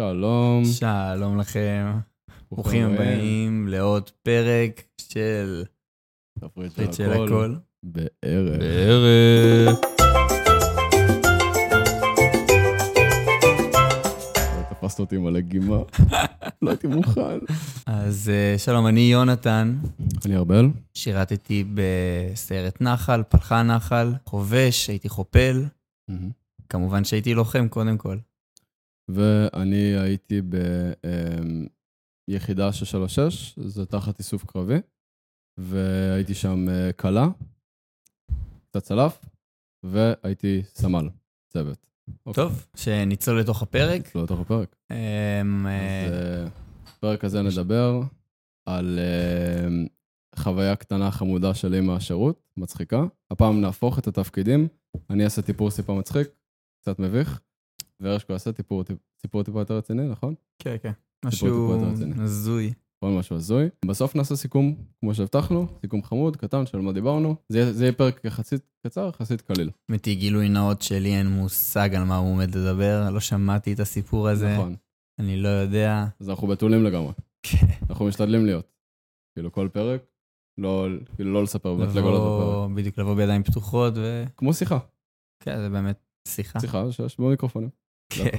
שלום. שלום לכם, ברוכים הבאים לעוד פרק של תפריט פריט של הכל. בערב. בערב. תפסת אותי עם הלגימה. לא הייתי מוכן. אז אה, שלום, אני יונתן, אני ארבל. שירתתי בסיירת נחל, פלחה נחל, חובש, הייתי חופל, כמובן שהייתי לוחם קודם כל. ואני הייתי ביחידה 636, זה תחת איסוף קרבי, והייתי שם אה, כלה, קצת צלף, והייתי סמל, צוות. אוקיי. טוב, שניצול לתוך הפרק. לא לתוך הפרק. אמ, אה, אז אה, בפרק הזה נדבר על אה, חוויה קטנה חמודה שלי מהשירות, מצחיקה. הפעם נהפוך את התפקידים, אני אעשה טיפור סיפה מצחיק, קצת מביך, והרשקו טיפ- סיפור טיפה יותר רציני, נכון? כן, כן, משהו. הזוי. עוד משהו הזוי. בסוף נעשה סיכום, כמו שהבטחנו, סיכום חמוד, קטן, של מה דיברנו. זה זה יהיה פרק יחסית קצר, יחסית קליל. האמת היא גילוי נאות שלי אין מושג על מה הוא עומד לדבר, לא שמעתי את הסיפור הזה, נכון. אני לא יודע. אז אנחנו בתולים לגמרי. כן. אנחנו משתדלים להיות. כאילו כל פרק, לא, כאילו לא לספר, באמת לגלות בפרק. לבוא, בדיוק לבוא בידיים פתוחות, וכן, כמו שיחה. זה באמת שיחה. שיחה שיש במיקרופונים. כן.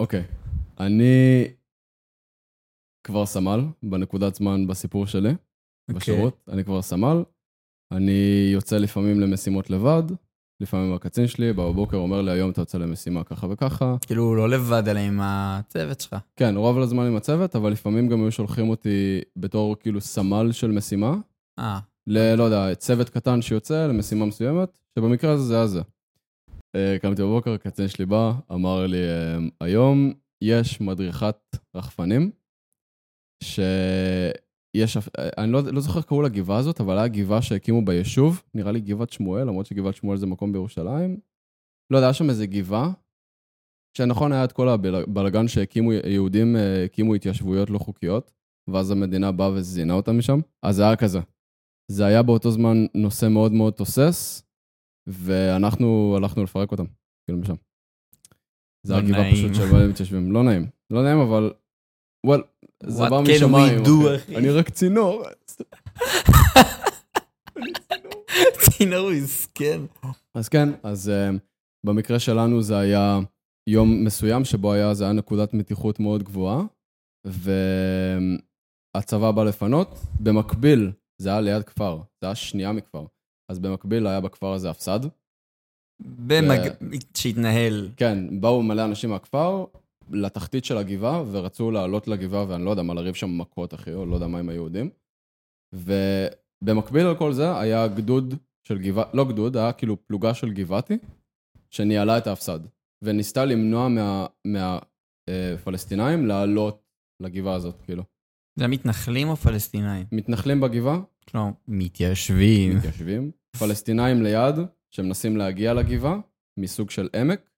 אוקיי. אני כבר סמל בנקודת זמן בסיפור שלי, אוקיי. בשירות. אני כבר סמל. אני יוצא לפעמים למשימות לבד, לפעמים הקצין שלי בא בבוקר אומר לי, היום אתה יוצא למשימה ככה וככה. כאילו, לא לבד, אלא עם הצוות שלך. כן, רוב הזמן עם הצוות, אבל לפעמים גם היו שולחים אותי בתור כאילו סמל של משימה, אה, ל... לא יודע, צוות קטן שיוצא למשימה מסוימת, שבמקרה הזה זה היה זה. אה, קמתי בבוקר, הקצין שלי בא, אמר לי, אה, היום יש מדריכת רחפנים, שיש, אה, אני לא, לא זוכר קראו לגבעה הזאת, אבל היה גבעה שהקימו ביישוב, נראה לי גבעת שמואל, למרות שגבעת שמואל זה מקום בירושלים. לא יודע, היה שם איזה גבעה, שנכון היה את כל הבלגן שהקימו, יהודים הקימו התיישבויות לא חוקיות, ואז המדינה באה וזינה אותם משם, אז זה היה כזה. זה היה באותו זמן נושא מאוד מאוד תוסס, ואנחנו הלכנו לפרק אותם, כאילו משם. זה לא היה גבעה נעים. פשוט שבהם הם מתיישבים. לא נעים. לא נעים, אבל... וואל, זה בא משמיים. אחי? אני רק צינור. צינור מסכן. אז כן, אז uh, במקרה שלנו זה היה יום מסוים שבו היה, זה היה נקודת מתיחות מאוד גבוהה, והצבא בא לפנות. במקביל, זה היה ליד כפר, זה היה שנייה מכפר. אז במקביל היה בכפר הזה הפסד. במג... שהתנהל. כן, באו מלא אנשים מהכפר לתחתית של הגבעה, ורצו לעלות לגבעה, ואני לא יודע מה, לריב שם מכות, אחי, או לא יודע מה עם היהודים. ובמקביל לכל זה היה גדוד של גבעה, לא גדוד, היה כאילו פלוגה של גבעתי, שניהלה את ההפסד, וניסתה למנוע מהפלסטינאים מה, אה, לעלות לגבעה הזאת, כאילו. זה המתנחלים או פלסטינאים? מתנחלים בגבעה, כלומר, מתיישבים. מתיישבים, פלסטינאים ליד, שמנסים להגיע לגבעה, מסוג של עמק,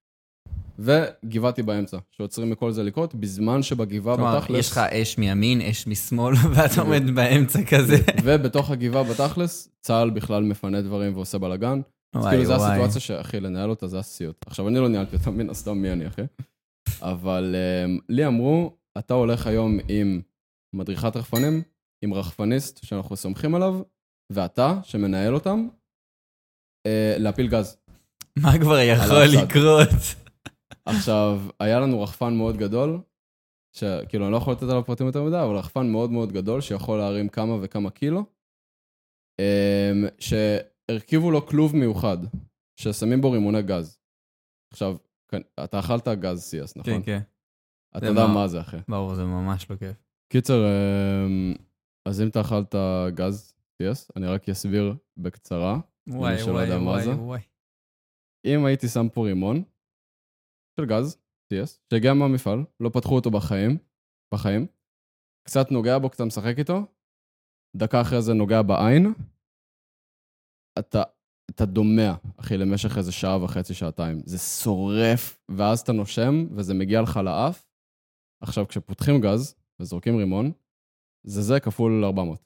וגבעתי באמצע, שעוצרים מכל זה לקרות, בזמן שבגבעה כלומר, בתכלס... יש לך אש מימין, אש משמאל, ואתה עומד באמצע כזה. ובתוך הגבעה בתכלס, צה"ל בכלל מפנה דברים ועושה בלאגן. אז כאילו, זו. הסיטואציה שאחי, לנהל אותה זה הסיוט. עכשיו, אני לא ניהלתי אותה, מן הסתם מי אני, אחי? אבל um, לי אמרו, אתה הולך היום עם מדריכת רחפנים, עם רחפניסט שאנחנו סומכים עליו, ואתה, שמנהל אותם, uh, להפיל גז. מה כבר יכול. לקרות? עכשיו, היה לנו רחפן מאוד גדול, שכאילו, אני לא יכול לתת עליו פרטים יותר מדי, אבל רחפן מאוד מאוד גדול, שיכול להרים כמה וכמה קילו, אמ, שהרכיבו לו כלוב מיוחד, ששמים בו רימוני גז. עכשיו, אתה אכלת גז CS, נכון? כן, כן. אתה יודע מה- מה זה, אחי. ברור, זה ממש לא כיף. קיצר, אמ, אז אם אתה אכלת גז CS, אני רק אסביר בקצרה. וואי, וואי, וואי. וואי. אם הייתי שם פה רימון של גז, CS, שהגיע מהמפעל, לא פתחו אותו בחיים, בחיים, קצת נוגע בו, קצת משחק איתו, דקה אחרי זה נוגע בעין, אתה, אתה דומע, אחי, למשך איזה שעה וחצי, שעתיים. זה שורף, ואז אתה נושם, וזה מגיע לך לאף. עכשיו, כשפותחים גז וזורקים רימון, זה זה כפול 400.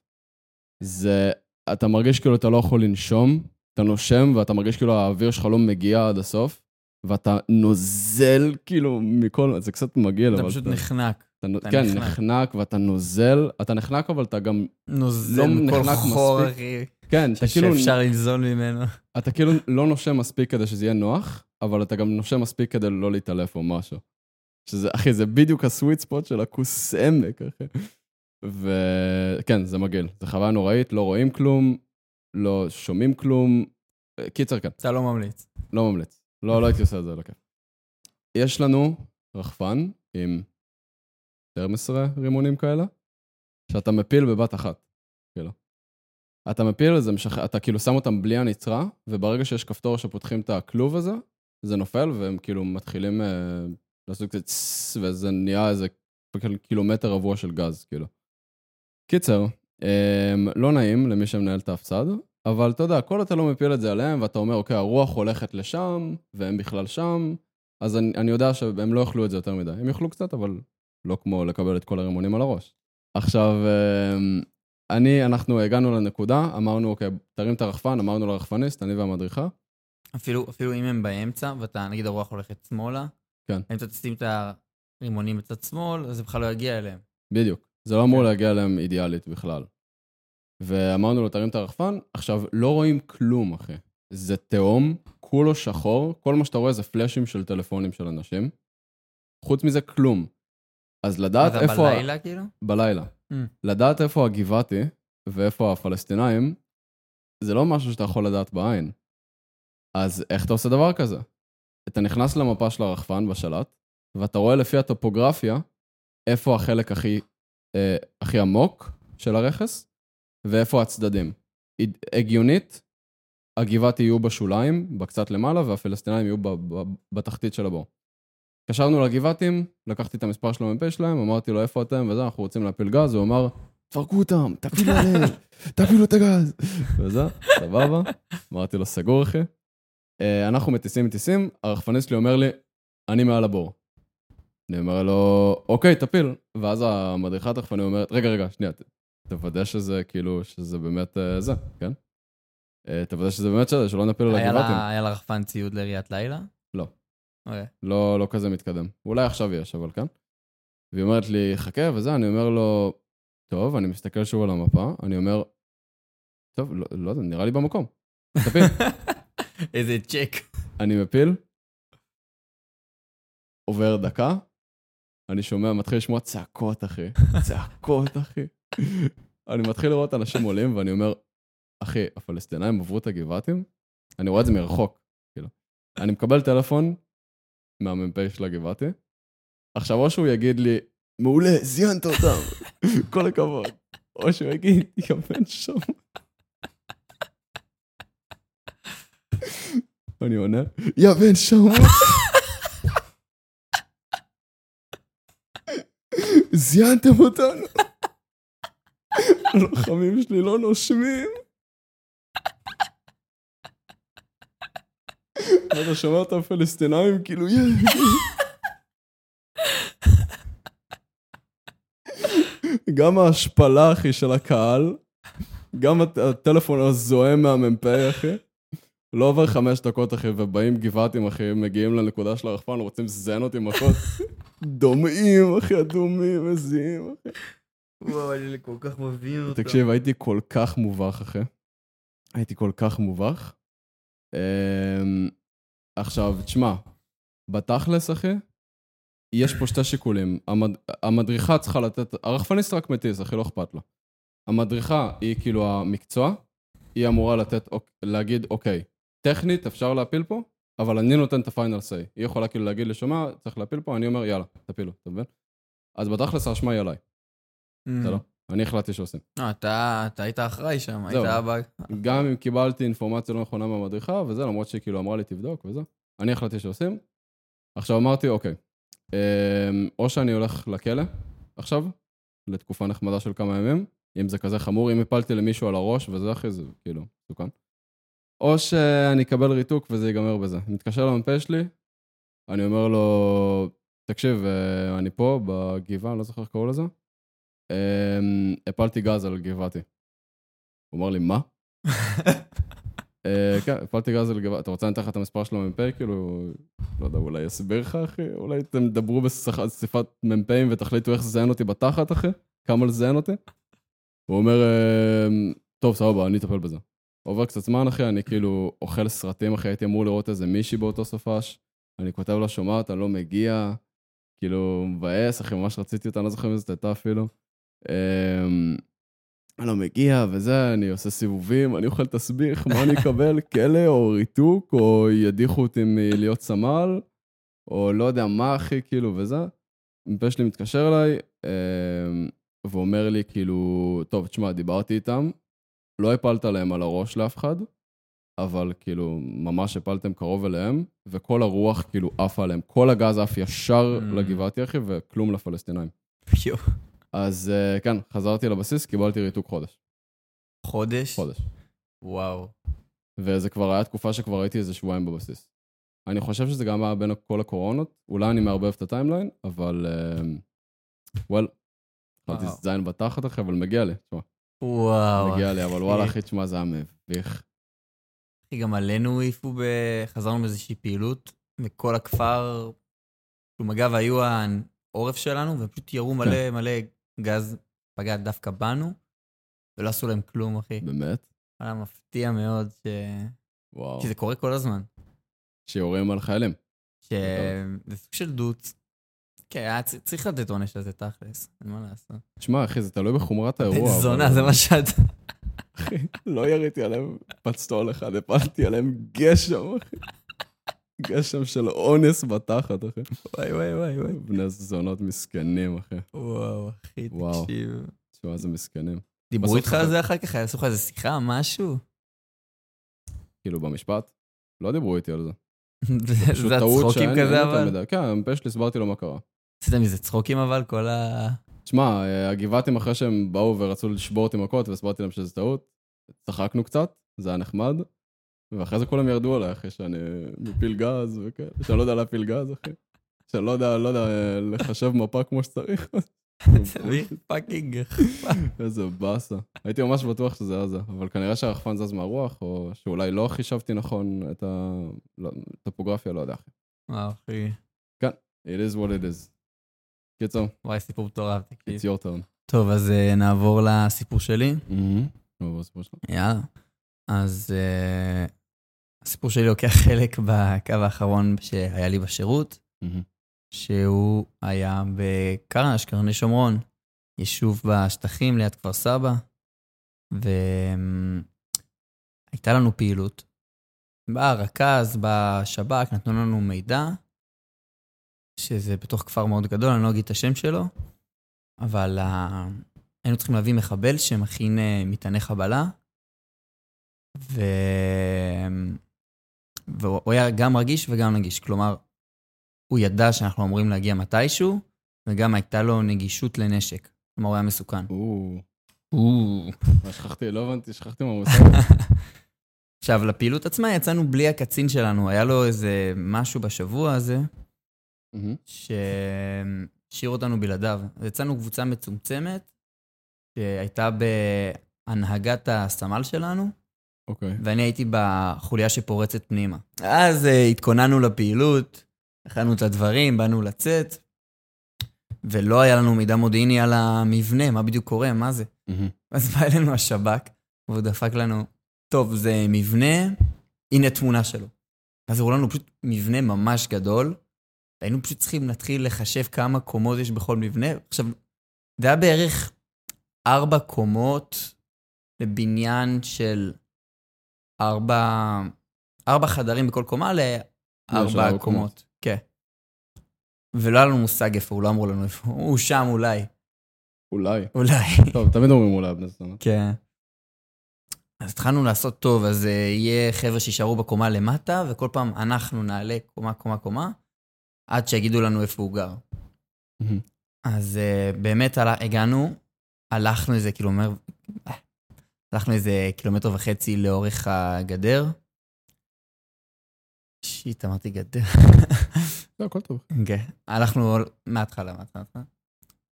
זה, אתה מרגיש כאילו אתה לא יכול לנשום, אתה נושם ואתה מרגיש כאילו האוויר שלך לא מגיע עד הסוף, ואתה נוזל כאילו מכל, זה קצת מגעיל, אתה אבל... פשוט נחנק. אתה, אתה כן, נחנק. נחנק ואתה נוזל, אתה נחנק אבל אתה גם, נוזל לא מכל נחנק חור, מספיק. אחי, כן, אתה כאילו, שאפשר לנזול ממנו. אתה כאילו לא נושם מספיק כדי שזה יהיה נוח, אבל אתה גם נושם מספיק כדי לא להתעלף או משהו. שזה, אחי, זה בדיוק הסוויט ספוט של הכוס עמק, אחי. וכן, זה מגעיל. זו חוויה נוראית, לא רואים כלום, לא שומעים כלום. קיצר, כן. אתה לא ממליץ. לא ממליץ. לא, לא הייתי עושה את זה, לא כיף. יש לנו רחפן עם 12 רימונים כאלה, שאתה מפיל בבת אחת, כאילו. אתה מפיל, זה משח... אתה כאילו שם אותם בלי הנצרה, וברגע שיש כפתור שפותחים את הכלוב הזה, זה נופל, והם כאילו מתחילים אה, לעשות קצת צס, וזה נהיה איזה קילומטר רבוע של גז, כאילו. קיצר, אה, לא נעים למי שמנהל את ההפצד, אבל אתה יודע, כל אתה לא מפיל את זה עליהם, ואתה אומר, אוקיי, הרוח הולכת לשם, והם בכלל שם, אז אני, אני יודע שהם לא יאכלו את זה יותר מדי. הם יאכלו קצת, אבל לא כמו לקבל את כל הרימונים על הראש. עכשיו, אמ, אני, אנחנו הגענו לנקודה, אמרנו, אוקיי, תרים את הרחפן, אמרנו לרחפניסט, אני והמדריכה, אפילו, אפילו אם הם באמצע, ואתה, נגיד הרוח הולכת שמאלה, כן. אם אתה תשים את הרימונים בצד שמאל, אז זה בכלל לא יגיע אליהם. בדיוק. זה לא אמור כן. להגיע אליהם אידיאלית בכלל. ואמרנו לו, תרים את הרחפן, עכשיו, לא רואים כלום, אחי. זה תהום, כולו שחור, כל מה שאתה רואה זה פלאשים של טלפונים של אנשים. חוץ מזה, כלום. אז לדעת אתה איפה... ה- בלילה, כאילו? בלילה. Mm. לדעת איפה הגבעתי ואיפה הפלסטינאים, זה לא משהו שאתה יכול לדעת בעין. אז איך אתה עושה דבר כזה? אתה נכנס למפה של הרחפן בשלט, ואתה רואה לפי הטופוגרפיה איפה החלק הכי, אה, הכי עמוק של הרכס, ואיפה הצדדים. הגיונית, הגבעתי יהיו בשוליים, בקצת למעלה, והפלסטינאים יהיו ב- ב- בתחתית של הבור. התקשרנו לגבעתים, לקחתי את המספר של המ"פ שלהם, אמרתי לו איפה אתם וזה, אנחנו רוצים להפיל גז, הוא אמר, תפרקו אותם, תפילו עליהם, תפילו את הגז. וזה, סבבה. אמרתי לו, סגור אחי. אה, אנחנו מטיסים מטיסים, הרחפניסט שלי אומר לי, אני מעל הבור. אני אומר לו, אוקיי, תפיל. ואז המדריכת רחפנים אומרת, רגע, רגע, שנייה, תוודא שזה כאילו, שזה באמת אה, זה, כן? אה, תוודא שזה באמת שזה, שלא נפיל על הגבעתים. היה לרחפן ציוד לראיית לילה? לא. אוקיי. לא, לא כזה מתקדם. אולי עכשיו יש, אבל כן. והיא אומרת לי, חכה וזה, אני אומר לו, טוב, אני מסתכל שוב על המפה, אני אומר, טוב, לא, לא יודע, נראה לי במקום. תפיל. איזה צ'ק. אני מפיל, עובר דקה, אני שומע, מתחיל לשמוע צעקות, אחי. צעקות, אחי. אני מתחיל לראות אנשים עולים, ואני אומר, אחי, הפלסטינאים עברו את הגבעתים? אני רואה את זה מרחוק, כאילו. אני מקבל טלפון מהמ"פ של הגבעתי, עכשיו, או שהוא יגיד לי, מעולה, זיינת אותם, כל הכבוד. או שהוא יגיד, יא בן שום. אני עונה, יא בן שום. זיינתם אותנו. הלוחמים שלי לא נושמים. ואתה שומע את הפלסטינאים כאילו, יא... גם ההשפלה, אחי, של הקהל, גם הט- הטלפון הזועם מהמ"פ, אחי. לא עובר חמש דקות, אחי, ובאים גבעתים, אחי, מגיעים לנקודה של הרחפן, רוצים לזיין אותי מכות. דומעים, אחי, אדומים, מזיעים, אחי. וואו, אני כל כך מבין אותו. תקשיב, הייתי כל כך מובך, אחי. הייתי כל כך מובך. אמ, עכשיו, תשמע, בתכלס, אחי, יש פה שתי שיקולים. המד... המדריכה צריכה לתת... הרחפניסט רק מטיס, אחי, לא אכפת לו. המדריכה היא כאילו המקצוע, היא אמורה לתת, להגיד, אוקיי, טכנית אפשר להפיל פה, אבל אני נותן את הפיינל סיי. היא יכולה כאילו להגיד לי, שומע, צריך להפיל פה, אני אומר, יאללה, תפילו, אתה מבין? אז בתכלס האשמה היא עליי, Mm. בסדר? אני החלטתי שעושים. לא, אתה היית אחראי שם, היית. אבא... גם אם קיבלתי אינפורמציה לא נכונה מהמדריכה וזה, למרות שהיא כאילו אמרה לי תבדוק וזה, אני החלטתי שעושים. עכשיו אמרתי, אוקיי, אמ, או שאני הולך לכלא עכשיו, לתקופה נחמדה של כמה ימים, אם זה כזה חמור, אם הפלתי למישהו על הראש וזה אחי, זה כאילו מסוכן. או שאני אקבל ריתוק וזה ייגמר בזה. אני מתקשר למ"פ שלי, אני אומר לו, תקשיב, אה, אני פה בגבעה, אני לא זוכר איך קראו לזה, אמ, הפלתי גז על גבעתי. הוא אמר לי, מה? אה, כן, הפעלתי גז על גבעת, אתה רוצה לתת לך את המספר של המ"פ? כאילו, לא יודע, אולי אסביר לך, אחי? אולי אתם תדברו בשיחת מ"פים ותחליטו איך לזיין אותי בתחת, אחי? כמה לזיין אותי? הוא אומר, אה, טוב, סבבה, אני אטפל בזה. עובר קצת זמן, אחי, אני כאילו אוכל סרטים, אחי, הייתי אמור לראות איזה מישהי באותו סופש. אני כותב לה, שומעת, אני לא מגיע. כאילו, מבאס, אחי, ממש רציתי אותה, אני לא זוכר מי זאת הייתה אפילו. אמ, אני לא מגיע וזה, אני עושה סיבובים, אני אוכל תסביך, מה אני אקבל? כלא או ריתוק, או ידיחו אותי מלהיות סמל, או לא יודע מה, אחי, כאילו, וזה. מ"פ שלי מתקשר אליי, אמ, ואומר לי, כאילו, טוב, תשמע, דיברתי איתם, לא הפלת להם על הראש לאף אחד, אבל כאילו, ממש הפלתם קרוב אליהם, וכל הרוח כאילו עפה עליהם. כל הגז עף ישר Mm. לגבעתי, אחי, וכלום לפלסטינאים. אז אה, כן, חזרתי לבסיס, קיבלתי ריתוק חודש. חודש? חודש. וואו. וזה כבר היה תקופה שכבר הייתי איזה שבועיים בבסיס. אני חושב שזה גם היה בין כל הקורונות, אולי אני מערבב את הטיימליין, אבל וואל, התחלתי וואו. זין בתחת אחי, אבל מגיע לי, תשמע, וואו. מגיע לי, אבל. וואלה אחי, תשמע, זה היה מביך. אחי, גם עלינו העיפו ב... חזרנו באיזושהי פעילות, וכל הכפר, כאילו מג"ב היו העורף שלנו, ופשוט ירו מלא כן. מלא גז, פגע דווקא בנו, ולא עשו להם כלום, אחי. באמת? היה מפתיע מאוד, ש... וואו. כי זה קורה כל הזמן. שיורים על חיילים. שזה סוג של דוץ. כן, צריך לתת עונש לזה תכלס, אין מה לעשות. תשמע, אחי, זה תלוי בחומרת האירוע. אבל- זונה, זה מה שאת... אחי, לא יריתי עליהם פצטול אחד, הפלתי עליהם גשם, אחי. גשם של אונס בתחת, אחי. וואי וואי וואי וואי. בני זונות מסכנים, אחי. וואו, אחי. תקשיב. תשמע, איזה מסכנים. דיברו איתך על זה אחר כך? עשו לך איזה שיחה, משהו? כאילו, במשפט, לא דיברו איתי על זה. פשוט זה הצחוקים כזה אבל? כן, המ"פ שלי, הסברתי לו מה קרה. עשית מזה צחוקים אבל, כל ה... תשמע, אה, הגבעתים אחרי שהם באו ורצו לשבור אותי מכות והסברתי להם שזה טעות, צחקנו קצת, זה היה נחמד, ואחרי זה כולם ירדו עליי אחרי שאני מפיל גז וכאלה, שאני לא יודע להפיל גז, אחי. שאני לא יודע, לא יודע אה, לחשב מפה כמו שצריך. צריך fucking... איזה באסה. הייתי ממש בטוח שזה היה זה, אבל כנראה שהרחפן זז מהרוח, או שאולי לא חישבתי נכון את הטופוגרפיה, לא יודע, אחי. וואו, אחי. It is what it is. קיצור, וואי, סיפור מטורף, it's your turn. טוב, אז אה, נעבור לסיפור שלי. נעבור לסיפור שלך. יאללה. אז אה, הסיפור שלי לוקח חלק בקו האחרון שהיה לי בשירות, שהוא היה בקרנש, קרני שומרון, יישוב בשטחים ליד כפר סבא, והייתה לנו פעילות. בא רכז, בא שב"כ, נתנו לנו מידע, שזה בתוך כפר מאוד גדול, אני לא אגיד את השם שלו, אבל ה... היינו צריכים להביא מחבל שמכין אה, מטעני חבלה, ו... והוא היה גם רגיש וגם נגיש. כלומר, הוא ידע שאנחנו אמורים להגיע מתישהו, וגם הייתה לו נגישות לנשק. כלומר, הוא היה מסוכן. או, מה, שכחתי, לא הבנתי, שכחתי מה הוא עושה. עכשיו, לפעילות עצמה יצאנו בלי הקצין שלנו, היה לו איזה משהו בשבוע הזה, מהמם. שהשאיר אותנו בלעדיו. יצאנו קבוצה מצומצמת, שהייתה בהנהגת הסמל שלנו, אוקיי. ואני הייתי בחוליה שפורצת פנימה. אז uh, התכוננו לפעילות, הכנו את הדברים, באנו לצאת, ולא היה לנו מידע מודיעיני על המבנה, מה בדיוק קורה, מה זה. מהמם. אז בא אלינו השב"כ, והוא דפק לנו, טוב, זה מבנה, הנה תמונה שלו. אז הראו לנו פשוט מבנה ממש גדול, והיינו פשוט צריכים להתחיל לחשב כמה קומות יש בכל מבנה. עכשיו, זה היה בערך ארבע קומות לבניין של ארבע, ארבע חדרים בכל קומה לארבע ארבע קומות. קומות. כן. ולא היה לנו מושג איפה, הוא לא אמרו לנו איפה, הוא שם אולי, אולי. אולי. טוב, תמיד אומרים אולי בני זונות. כן. אז התחלנו לעשות טוב, אז uh, יהיה חבר'ה שישארו בקומה למטה, וכל פעם אנחנו נעלה קומה, קומה, קומה, עד שיגידו לנו איפה הוא גר. אז uh, באמת עלה, הגענו, הלכנו איזה קילומטר, הלכנו איזה קילומטר וחצי לאורך הגדר. שיט, אמרתי גדר. לא, הכל טוב. כן, הלכנו מההתחלה, מההתחלה.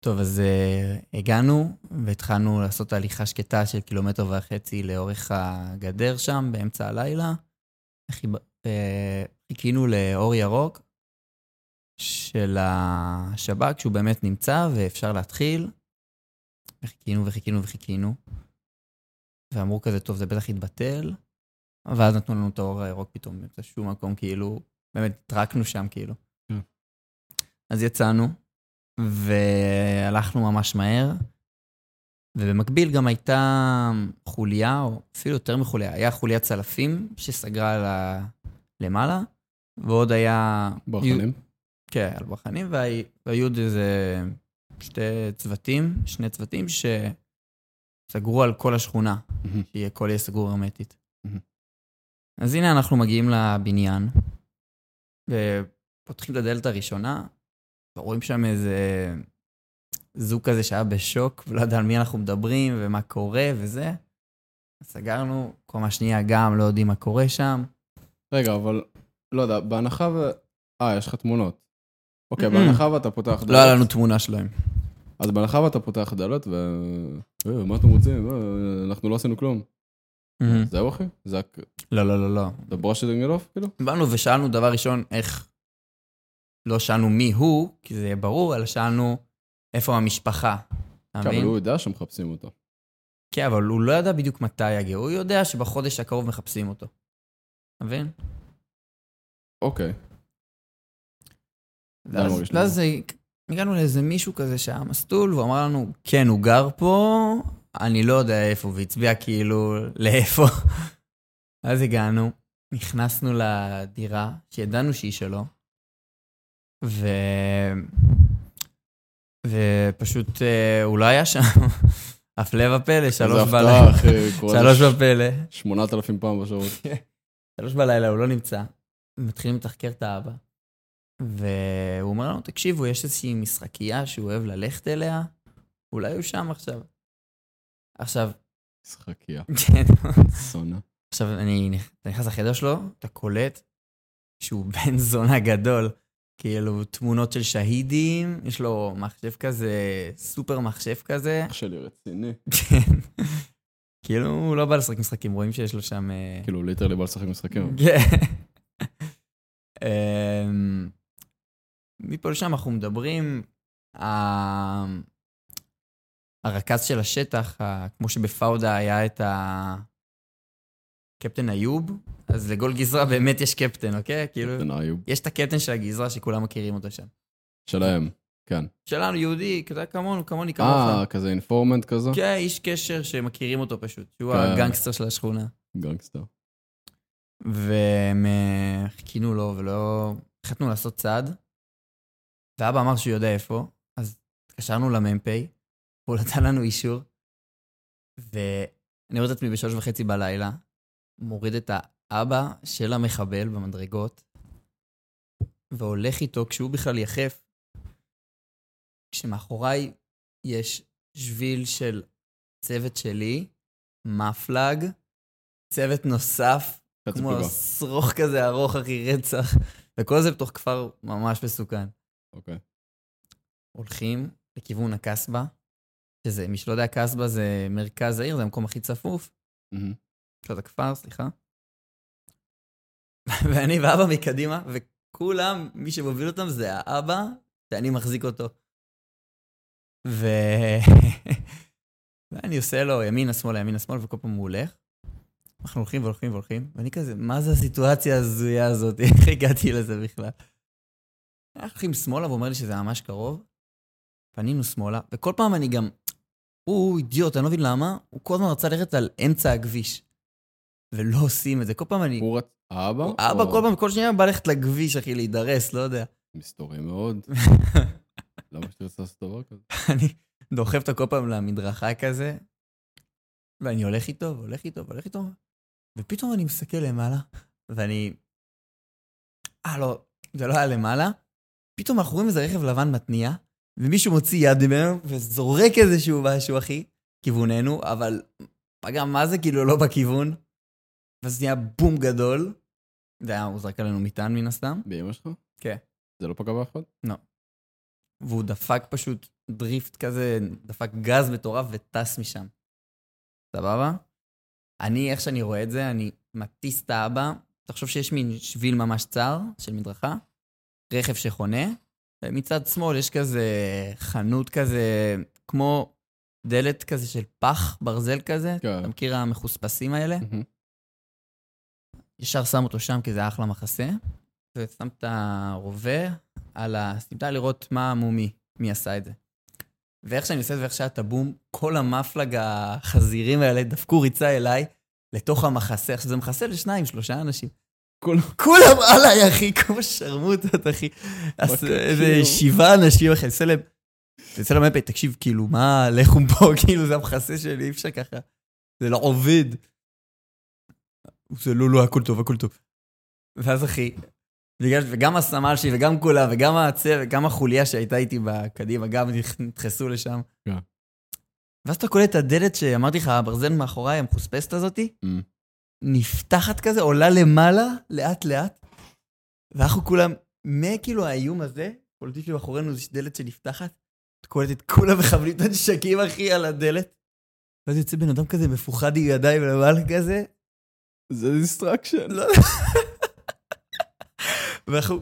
טוב, אז uh, הגענו, והתחלנו לעשות הליכה שקטה של קילומטר וחצי לאורך הגדר שם, באמצע הלילה. אה, חיכינו לאור ירוק של השב"כ, שהוא באמת נמצא ואפשר להתחיל. וחיכינו וחיכינו וחיכינו. ואמרו כזה, טוב, זה בטח יתבטל. ואז נתנו לנו את האור הירוק פתאום, שום מקום, כאילו, באמת התרקנו שם, כאילו. כן. אז יצאנו, והלכנו ממש מהר, ובמקביל גם הייתה חוליה, או אפילו יותר מחוליה, היה חוליית צלפים שסגרה על ה... למעלה, ועוד היה... ברחנים? כן, על ברחנים, וה- והיו עוד איזה שתי צוותים, שני צוותים שסגרו על כל השכונה, מהמם. שהכל יהיה סגור הרמטית. אז הנה אנחנו מגיעים לבניין, ופותחים את הדלת הראשונה, ורואים שם איזה זוג כזה שהיה בשוק, ולא יודע על מי אנחנו מדברים ומה קורה וזה. סגרנו, קומה שנייה גם לא יודעים מה קורה שם. רגע, אבל לא יודע, בהנחה ו... אה, יש לך תמונות. אוקיי. בהנחה ואתה פותח דלת. לא היה לנו תמונה שלהם. אז בהנחה ואתה פותח דלת ו... אה, מה אתם רוצים? אה, אנחנו לא עשינו כלום. זהו אחי? זה. לא, לא, לא, לא. Brushing it off, כאילו? באנו ושאלנו דבר ראשון, איך... לא שאלנו מי הוא, כי זה יהיה ברור, אלא שאלנו איפה המשפחה. אתה כן, אבל מבין? הוא יודע שמחפשים אותו. כן, אבל הוא לא ידע בדיוק מתי יגיע. הוא יודע שבחודש הקרוב מחפשים אותו. אתה מבין? אוקיי. זה ואז- ואז זה- הגענו לאיזה מישהו כזה שהיה מסטול, והוא אמר לנו, כן, הוא גר פה, אני לא יודע איפה, והצביע כאילו לאיפה. אז הגענו, נכנסנו לדירה, שידענו שהיא שלו, ו... ופשוט אה, הוא לא היה שם. הפלא ופלא, שלוש בלילה. הפתעה, אחי. שלוש בפלא. 8,000 פעם בשירות. שלוש בלילה, הוא לא נמצא. מתחילים לתחקר את האבא. והוא אומר לנו, תקשיבו, יש איזושהי משחקייה שהוא אוהב ללכת אליה, אולי הוא שם עכשיו. עכשיו, משחקייה. כן, שונא. עכשיו אני נכנס לחדר שלו, אתה קולט שהוא בן זונה גדול. כאילו, תמונות של שהידים, יש לו מחשב כזה, סופר מחשב כזה. אח שלי רציני. כן. כאילו, הוא לא בא לשחק משחקים, רואים שיש לו שם... אה, כאילו, literally בא לשחק משחקים. כן. אמ, מפה לשם אנחנו מדברים, ה- הרכז של השטח, ה- כמו שבפאודה היה את ה... קפטן איוב, אז לכל גזרה באמת יש קפטן, אוקיי? כאילו, קפטן איוב. יש את הקפטן של הגזרה שכולם מכירים אותו שם. שלהם, כן. שלנו, יהודי, כזה כמונו, כמוני, כמוך. אה, כזה informant כזה? כן, איש קשר שמכירים אותו פשוט, שהוא כן. הגנגסטר של השכונה. גנגסטר. והם אה, חיכינו לו ולא... החלטנו לעשות צעד, ואבא אמר שהוא יודע איפה, אז התקשרנו למ"פ, הוא נתן לנו אישור, ואני רואה את עצמי בשלוש וחצי בלילה, מוריד את האבא של המחבל במדרגות, והולך איתו כשהוא בכלל יחף, כשמאחוריי יש שביל של צוות שלי, מפלג, צוות נוסף, כמו. שרוך כזה ארוך, אחי, רצח. וכל זה בתוך כפר ממש מסוכן. אוקיי. הולכים לכיוון הקסבה, שזה, מי שלא יודע, קסבה זה מרכז העיר, זה המקום הכי צפוף. קצת הכפר, סליחה. ואני ואבא מקדימה, וכולם, מי שמוביל אותם זה האבא, שאני מחזיק אותו. ו... ואני עושה לו ימינה, שמאלה, ימינה, שמאלה, וכל פעם הוא הולך. אנחנו הולכים והולכים והולכים, ואני כזה, מה זה הסיטואציה ההזויה הזאת? איך הגעתי לזה בכלל? הולכים שמאלה, והוא אומר לי שזה ממש קרוב. פנינו שמאלה, וכל פעם אני גם... הוא אידיוט, אני לא מבין למה, הוא כל הזמן רצה ללכת על אמצע הכביש. ולא עושים את זה. כל פעם אני... הוא רצ... האבא? האבא או- כל פעם, כל שניה בא ללכת לכביש, אחי, להידרס, לא יודע. מסתורי מאוד. למה שתרצה לעשות דבר כזה? אני דוחף אותו כל פעם למדרכה כזה, ואני הולך איתו, והולך איתו, והולך איתו, ופתאום אני מסתכל למעלה, ואני... אה, לא, זה לא היה למעלה. פתאום אנחנו רואים איזה רכב לבן מתניע, ומישהו מוציא יד ממנו, וזורק איזשהו משהו, אחי, כיווננו, אבל פגע, מה זה כאילו לא בכיוון? ואז נהיה בום גדול. זה היה, הוא זרק עלינו מטען מן הסתם. באמא שלך? כן. זה לא פגע באף אחד? והוא דפק פשוט דריפט כזה, דפק גז מטורף וטס משם. סבבה? אני, איך שאני רואה את זה, אני מטיס את האבא, תחשוב שיש מין שביל ממש צר של מדרכה, רכב שחונה, ומצד שמאל יש כזה חנות כזה, כמו דלת כזה של פח, ברזל כזה, כן. אתה מכיר המחוספסים האלה? ישר שם אותו שם, כי זה אחלה מחסה, ושם את הרובה על הסמטה לראות מה מומי, מי עשה את זה. ואיך שאני עושה את זה ואיך שהיה את הבום, כל המפלג החזירים האלה דפקו ריצה אליי לתוך המחסה. עכשיו, זה מחסה לשניים, שלושה אנשים. כולם עליי, אחי, כמו שרמוטות, אחי. אז. איזה שבעה אנשים, אחי, אני עושה להם אפי, תקשיב, כאילו, מה, לכו פה, כאילו, זה המחסה שלי, אי אפשר ככה. זה לא עובד. זה לא, לא, הכל טוב, הכל טוב. ואז, אחי, בגלל, וגם הסמל שלי, וגם כולם, וגם הצוות, וגם החוליה שהייתה איתי בקדימה, גם נדחסו לשם. כן. ואז אתה קולט את הדלת שאמרתי לך, הברזל מאחוריי, המחוספסת הזאתי, אמ, נפתחת כזה, עולה למעלה, לאט-לאט, ואנחנו כולם, מכאילו האיום הזה, קולטים שמאחורינו יש דלת שנפתחת, את קולטת את כולם מכוונים את הנשקים, אחי, על הדלת, ואז יוצא בן אדם כזה מפוחד עם ידיים למעלה כזה, זה distraction. לא. ואנחנו,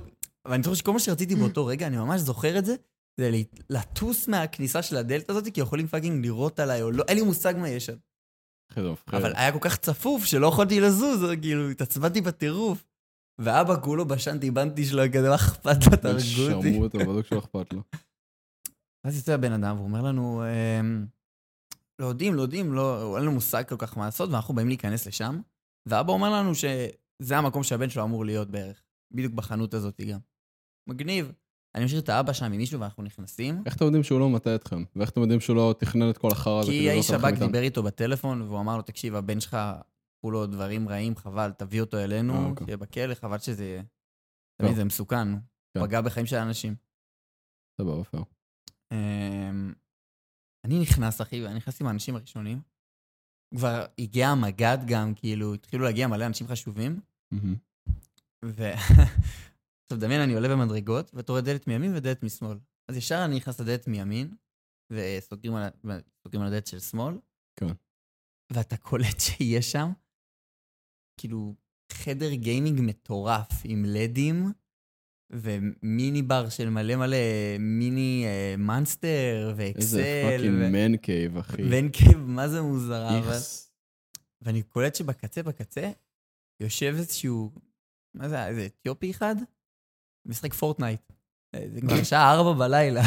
ואני זוכר שכל מה שרציתי באותו רגע, אני ממש זוכר את זה, זה לטוס מהכניסה של הדלת הזאת, כי יכולים fucking לירות עליי, או לא, אין לי מושג מה יש שם. זה מפחיד. אבל היה כל כך צפוף שלא יכולתי לזוז, כאילו, התעצבנתי בטירוף. ואבא כולו בשנתי בנתי שלו, כזה, מה אכפת לו, תהרגו אותי. שרמו אותו, בדיוק שלא אכפת לו. ואז יוצא הבן אדם ואומר לנו, אמ, לא יודעים, לא יודעים, לא, אין לנו מושג כל כך מה לעשות, ואנחנו באים להיכנס לשם. ואבא אומר לנו שזה המקום שהבן שלו אמור להיות בערך, בדיוק בחנות הזאת גם. מגניב. אני משאיר את האבא שם עם מישהו ואנחנו נכנסים, איך אתם יודעים שהוא לא מטעה אתכם? ואיך אתם יודעים שהוא לא תכנן את כל החרא הזה? כי האיש לראות לכם שב"כ איתם? דיבר איתו בטלפון, והוא אמר לו, תקשיב, הבן שלך, קרו לו דברים רעים, חבל, תביא אותו אה, אלינו, אוקיי. שיהיה בכלא, חבל שזה יהיה. מבין, זה מסוכן, כן. פגע בחיים של אנשים. סבבה, פייר. אמ, אני נכנס, אחי, ואני נכנס עם האנשים הראשונים. כבר הגיע המג"ד גם, כאילו, התחילו להגיע מלא אנשים חשובים. ו... עכשיו, דמיין, אני עולה במדרגות, ואתה רואה דלת מימין ודלת משמאל. אז ישר אני נכנס לדלת מימין, וסוגרים על, על הדלת של שמאל. כן. ואתה קולט שיש שם, כאילו, חדר gaming מטורף, עם לדים, ומיני בר של מלא מלא מיני אה, Monster, ו XL, איזה fucking man cave, אחי. man cave, מה זה מוזר, אבל... ואני קולט שבקצה, בקצה, יושב איזשהו, מה זה, איזה אתיופי אחד? משחק Fortnite. אה, זה כבר שעה ארבע בלילה.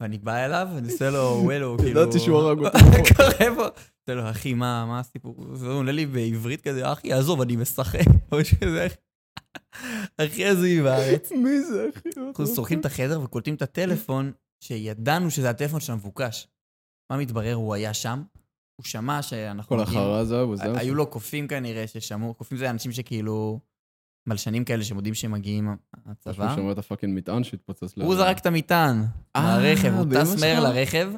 ואני בא אליו, ואני עושה לו וולו, כאילו... ידעתי שהוא הרג אותי. מה קורה פה? עושה לו, אחי, מה הסיפור? זה עונה לי בעברית כזה, אחי, עזוב, אני משחק. או משהו כזה. הכי הזוי בארץ. מי זה, אחי? אנחנו שורקים את החדר וקולטים את הטלפון, שידענו שזה הטלפון של המבוקש. מה מתברר? הוא היה שם, הוא שמע שאנחנו כל החרא הזה, הוא זה. היו לו קופים כנראה ששמעו, קופים זה אנשים שכאילו, מלשנים כאלה שמודיעים שהם מגיעים מהצבא. שהוא שומע את ה fucking מטען שהתפוצץ הוא זרק את המטען אה, מהרכב, הוא טס מהר? לרכב,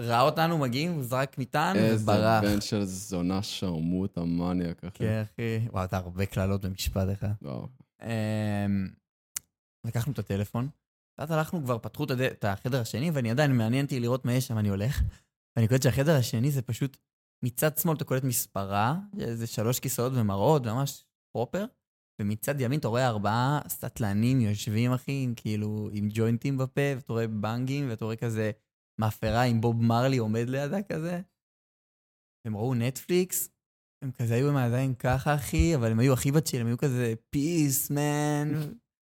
ראה אותנו מגיעים, הוא זרק מטען איזה וברח. בן של זונה שרמוטה מניאק, אחי. כן, אחי. וואו, אתה הרבה קללות במשפט אחד. וואו. אמ, לקחנו את הטלפון, ואז הלכנו כבר, פתחו. את החדר השני, ואני עדיין מעניין אותי לראות מה יש שם, אני הולך. ואני קולט שהחדר השני זה פשוט, מצד שמאל אתה קולט מספרה, זה שלוש כיסאות ומראות, ממש proper, ומצד ימין אתה רואה ארבעה סטלנים יושבים, אחי, עם כאילו, עם ג'וינטים בפה, ואתה רואה בנגים, ואתה רואה כזה מאפרה עם בוב מרלי עומד לידה כזה. הם ראו נטפליקס, הם כזה היו עם הידיים ככה, אחי, אבל הם היו הכי ב chill, הם היו כזה, peace, man,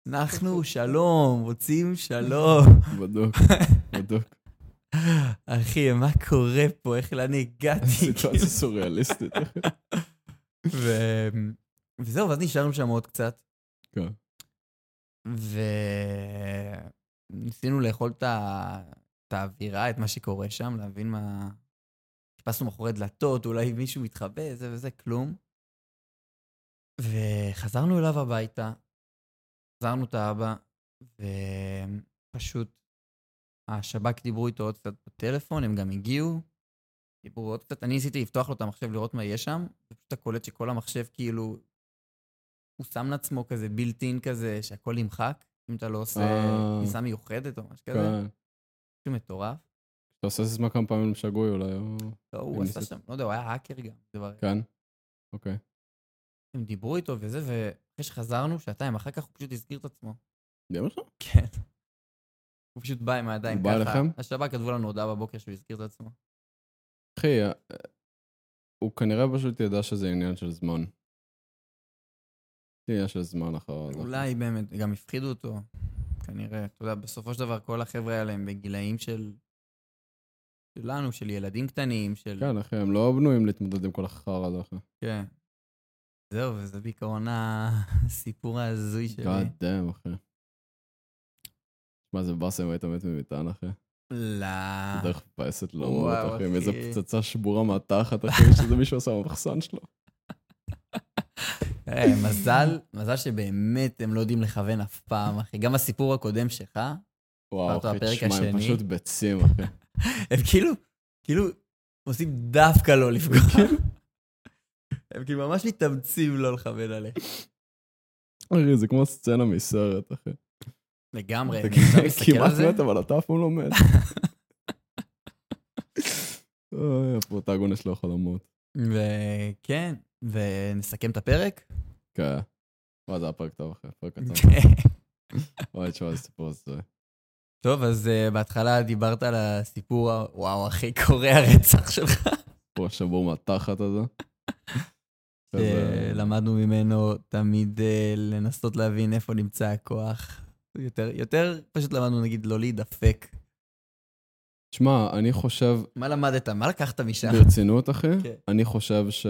אנחנו שלום, רוצים שלום. בדוק, בדוק. אחי, מה קורה פה? איך לאן הגעתי? סיטואציה סוריאליסטית. וזהו, ואז נשארנו שם עוד קצת. כן. וניסינו לאכול את האווירה, את מה שקורה שם, להבין מה... חיפשנו מאחורי דלתות, אולי מישהו מתחבא, זה וזה, כלום. וחזרנו אליו הביתה, חזרנו את האבא, ופשוט השב"כ דיברו איתו עוד קצת בטלפון, הם גם הגיעו, דיברו עוד קצת, אני ניסיתי לפתוח לו את המחשב לראות מה יש שם, ופשוט אתה קולט שכל המחשב כאילו, הוא שם לעצמו כזה בילט אין כזה, שהכל נמחק, אם אתה לא עושה אה. כניסה מיוחדת או משהו כזה. כן. משהו מטורף. אתה עושה סיסמה כמה פעמים שגוי אולי, או... לא, הוא עשה. שם, לא יודע, הוא היה האקר גם. דבר. כן? אוקיי. הם דיברו איתו וזה, ואחרי שחזרנו, שעתיים אחר כך הוא פשוט הזכיר את עצמו. מה שלך? כן. הוא פשוט בא עם הידיים הוא ככה. בא אליכם? השב"כ כתבו לנו הודעה בבוקר שהוא הזכיר את עצמו. אחי, אה, הוא כנראה פשוט ידע שזה עניין של זמן. עניין של זמן אחר. אולי באמת, גם הפחידו אותו, כנראה. אתה יודע, בסופו של דבר כל החבר'ה האלה הם בגילאים של... שלנו, של ילדים קטנים, של... כן, אחי, הם לא בנויים להתמודד עם כל החרא הזה, אחי. כן. זהו, וזה בעיקרון הסיפור ההזוי שלי. God damn, אחי. מה זה באסה אם היית מת ממטען, אחי? לא. דרך מבאסת לא מות, אחי, עם איזה. פצצה שבורה מהתחת, אחי, שזה מישהו עשה במחסן שלו. אה, מזל, מזל שבאמת הם לא יודעים לכוון אף פעם, אחי. גם הסיפור הקודם שלך, וואו, אחי, תשמע, הם. פשוט ביצים, אחי. הם כאילו, כאילו, עושים דווקא לא לפגוע. הם כאילו ממש מתאמצים לא לכוון עליהם. אחי, זה כמו סצנה מסרט, אחי. לגמרי, אתה כמעט. מת, אבל אתה אף פעם לא מת. אוי, הפרוטגונס לא יכול למות. וכן, ונסכם את הפרק. כן. וואי, זה היה פרק טוב, אחי, פרק קצר. כן. וואי, תשמע, זה סיפור הזה. טוב, אז uh, בהתחלה דיברת על הסיפור, וואו, הכי קורע רצח שלך, סיפור השבור מהתחת הזה. כזה- שלמדנו ממנו תמיד לנסות להבין איפה נמצא הכוח. יותר, יותר פשוט למדנו, נגיד, לא להידפק. תשמע, אני חושב, מה למדת? מה לקחת משם? ברצינות, אחי, כן. אני חושב ש...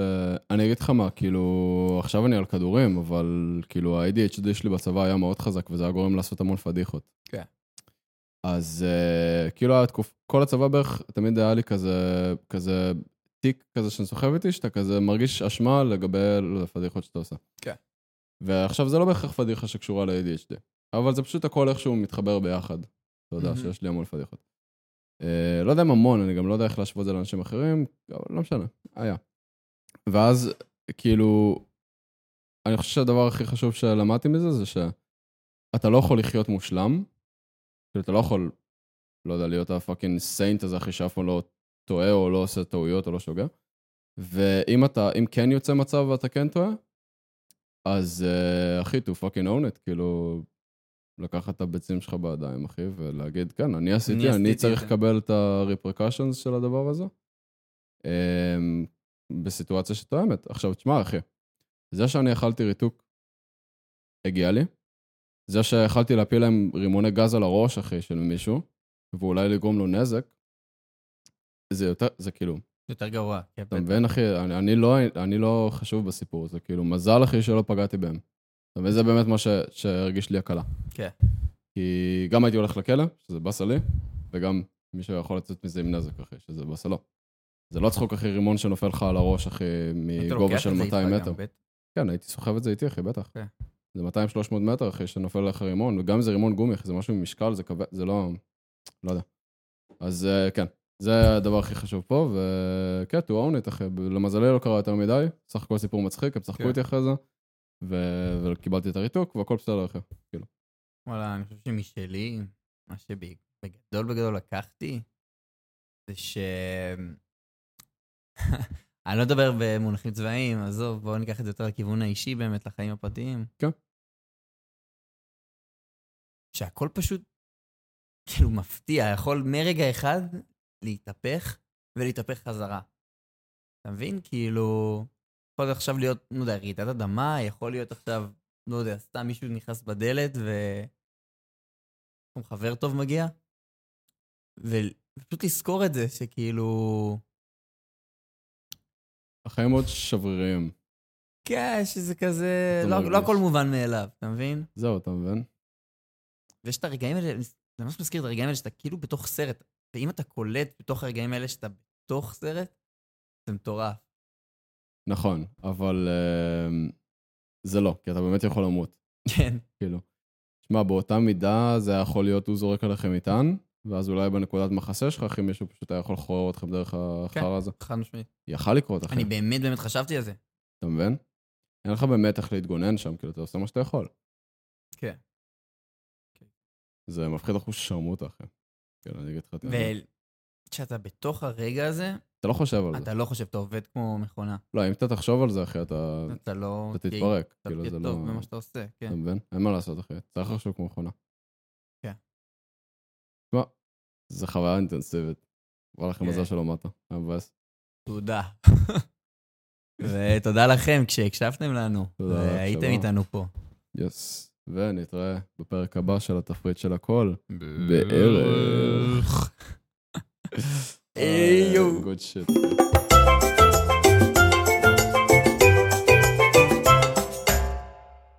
אני אגיד לך מה, כאילו, עכשיו אני על כדורים, אבל כאילו ה-ADHD שלי בצבא היה מאוד חזק, וזה היה גורם לעשות המון פדיחות. כן. אז uh, כאילו היה תקופ... כל הצבא בערך, תמיד היה לי כזה, כזה תיק כזה שאני סוחב איתי, שאתה כזה מרגיש אשמה לגבי לא יודע, פדיחות שאתה עושה. כן. ועכשיו זה לא בהכרח פדיחה שקשורה ל-ADHD, אבל זה פשוט הכל איכשהו מתחבר ביחד. אתה יודע. שיש לי המון פדיחות. Uh, לא יודע אם המון, אני גם לא יודע איך להשוות את זה לאנשים אחרים, אבל לא משנה, היה. ואז כאילו, אני חושב שהדבר הכי חשוב שלמדתי מזה זה שאתה לא יכול לחיות מושלם, כאילו אתה לא יכול, לא יודע, להיות הפאקינג סיינט הזה אחי שאף פעם לא טועה או לא עושה טעויות או לא שוגע. ואם אתה, אם כן יוצא מצב ואתה כן טועה, אז uh, אחי, to fucking own it, כאילו, לקחת את הביצים שלך בידיים, אחי, ולהגיד, כן, אני עשיתי, אני את צריך זה." לקבל את ה-repercussions של הדבר הזה, um, בסיטואציה שתואמת. עכשיו, תשמע, אחי, זה שאני אכלתי ריתוק, הגיע לי. זה שיכלתי להפיל להם רימוני גז על הראש, אחי, של מישהו, ואולי לגרום לו נזק, זה יותר, זה כאילו, יותר גרוע. כן, אתה. מבין, אחי? אני, אני, לא, אני לא חשוב בסיפור הזה, כאילו, מזל, אחי, שלא פגעתי בהם. אתה מבין? זה באמת מה ש, שהרגיש לי הקלה. כן. כי גם הייתי הולך לכלא, שזה באסה לי, וגם מישהו יכול לצאת מזה עם נזק, אחי, שזה באסה לו. זה לא צחוק, אחי, רימון שנופל לך על הראש, אחי, מגובה של את זה 200 איתך מטר. כן, הייתי סוחב את זה איתי, אחי, בטח. כן. זה 200-300 מטר, אחי, שנופל עליך רימון, וגם אם זה רימון גומי, אחי, זה משהו עם משקל, זה כבד, זה לא... לא יודע. אז אה, כן, זה הדבר הכי חשוב פה, וכן, to own it, אחי. למזלי לא קרה יותר מדי, סך הכל סיפור מצחיק, הם צחקו כן. איתי אחרי זה, וקיבלתי את הריתוק, והכל בסדר, אחי. כאילו. וואלה, אני חושב שמשלי, מה שבגדול בגדול לקחתי, זה ש... אני לא אדבר במונחים צבאיים, עזוב, בואו ניקח את זה יותר לכיוון האישי באמת, לחיים הפרטיים. כן. שהכל פשוט, כאילו, מפתיע, יכול מרגע אחד להתהפך ולהתהפך חזרה. אתה מבין? כאילו, יכול להיות עכשיו להיות, לא יודע, רעידת אדמה, יכול להיות עכשיו, לא יודע, סתם מישהו נכנס בדלת ו... חבר טוב מגיע, ופשוט לזכור את זה, שכאילו... החיים מאוד שבריריים. כן, שזה כזה... לא. לא הכל מובן מאליו, אתה מבין? זהו, אתה מבין? ויש את הרגעים האלה, זה ממש מזכיר את הרגעים האלה שאתה כאילו בתוך סרט, ואם אתה קולט בתוך הרגעים האלה שאתה בתוך סרט, זה מטורף. נכון, אבל אה, זה לא, כי אתה באמת יכול למות. כן. כאילו. שמע, באותה מידה זה היה יכול להיות, הוא זורק עליכם מטען, ואז אולי בנקודת מחסה שלך, אחי, מישהו פשוט היה יכול לחורר אתכם דרך החרא הזה. חד משמעית. יכל לקרות, אחי. אני באמת באמת חשבתי על זה. אתה מבין? אין לך באמת איך להתגונן שם, כאילו, אתה עושה מה שאתה יכול. כן. זה מפחיד אחוז שרמוטה, אחי. כן, אני אגיד לך את האמת. וכשאתה בתוך הרגע הזה, אתה לא חושב על זה. אתה לא חושב, אתה עובד כמו מכונה. לא, אם אתה תחשוב על זה, אחי, אתה אתה לא... אתה תתפרק. אתה כאילו, תהיה זה לא... טוב במה שאתה עושה, כן. אתה מבין? אין מה לעשות, אחי. צריך לחשוב כמו מכונה. כן. תשמע, זו חוויה אינטנסיבית. בא לכם כן. מזל שלא מטה. היה מבאס. תודה. ותודה לכם כשהקשבתם לנו, והייתם. איתנו פה. יס. ונתראה בפרק הבא של התפריט של הכל. בערך. Good shit.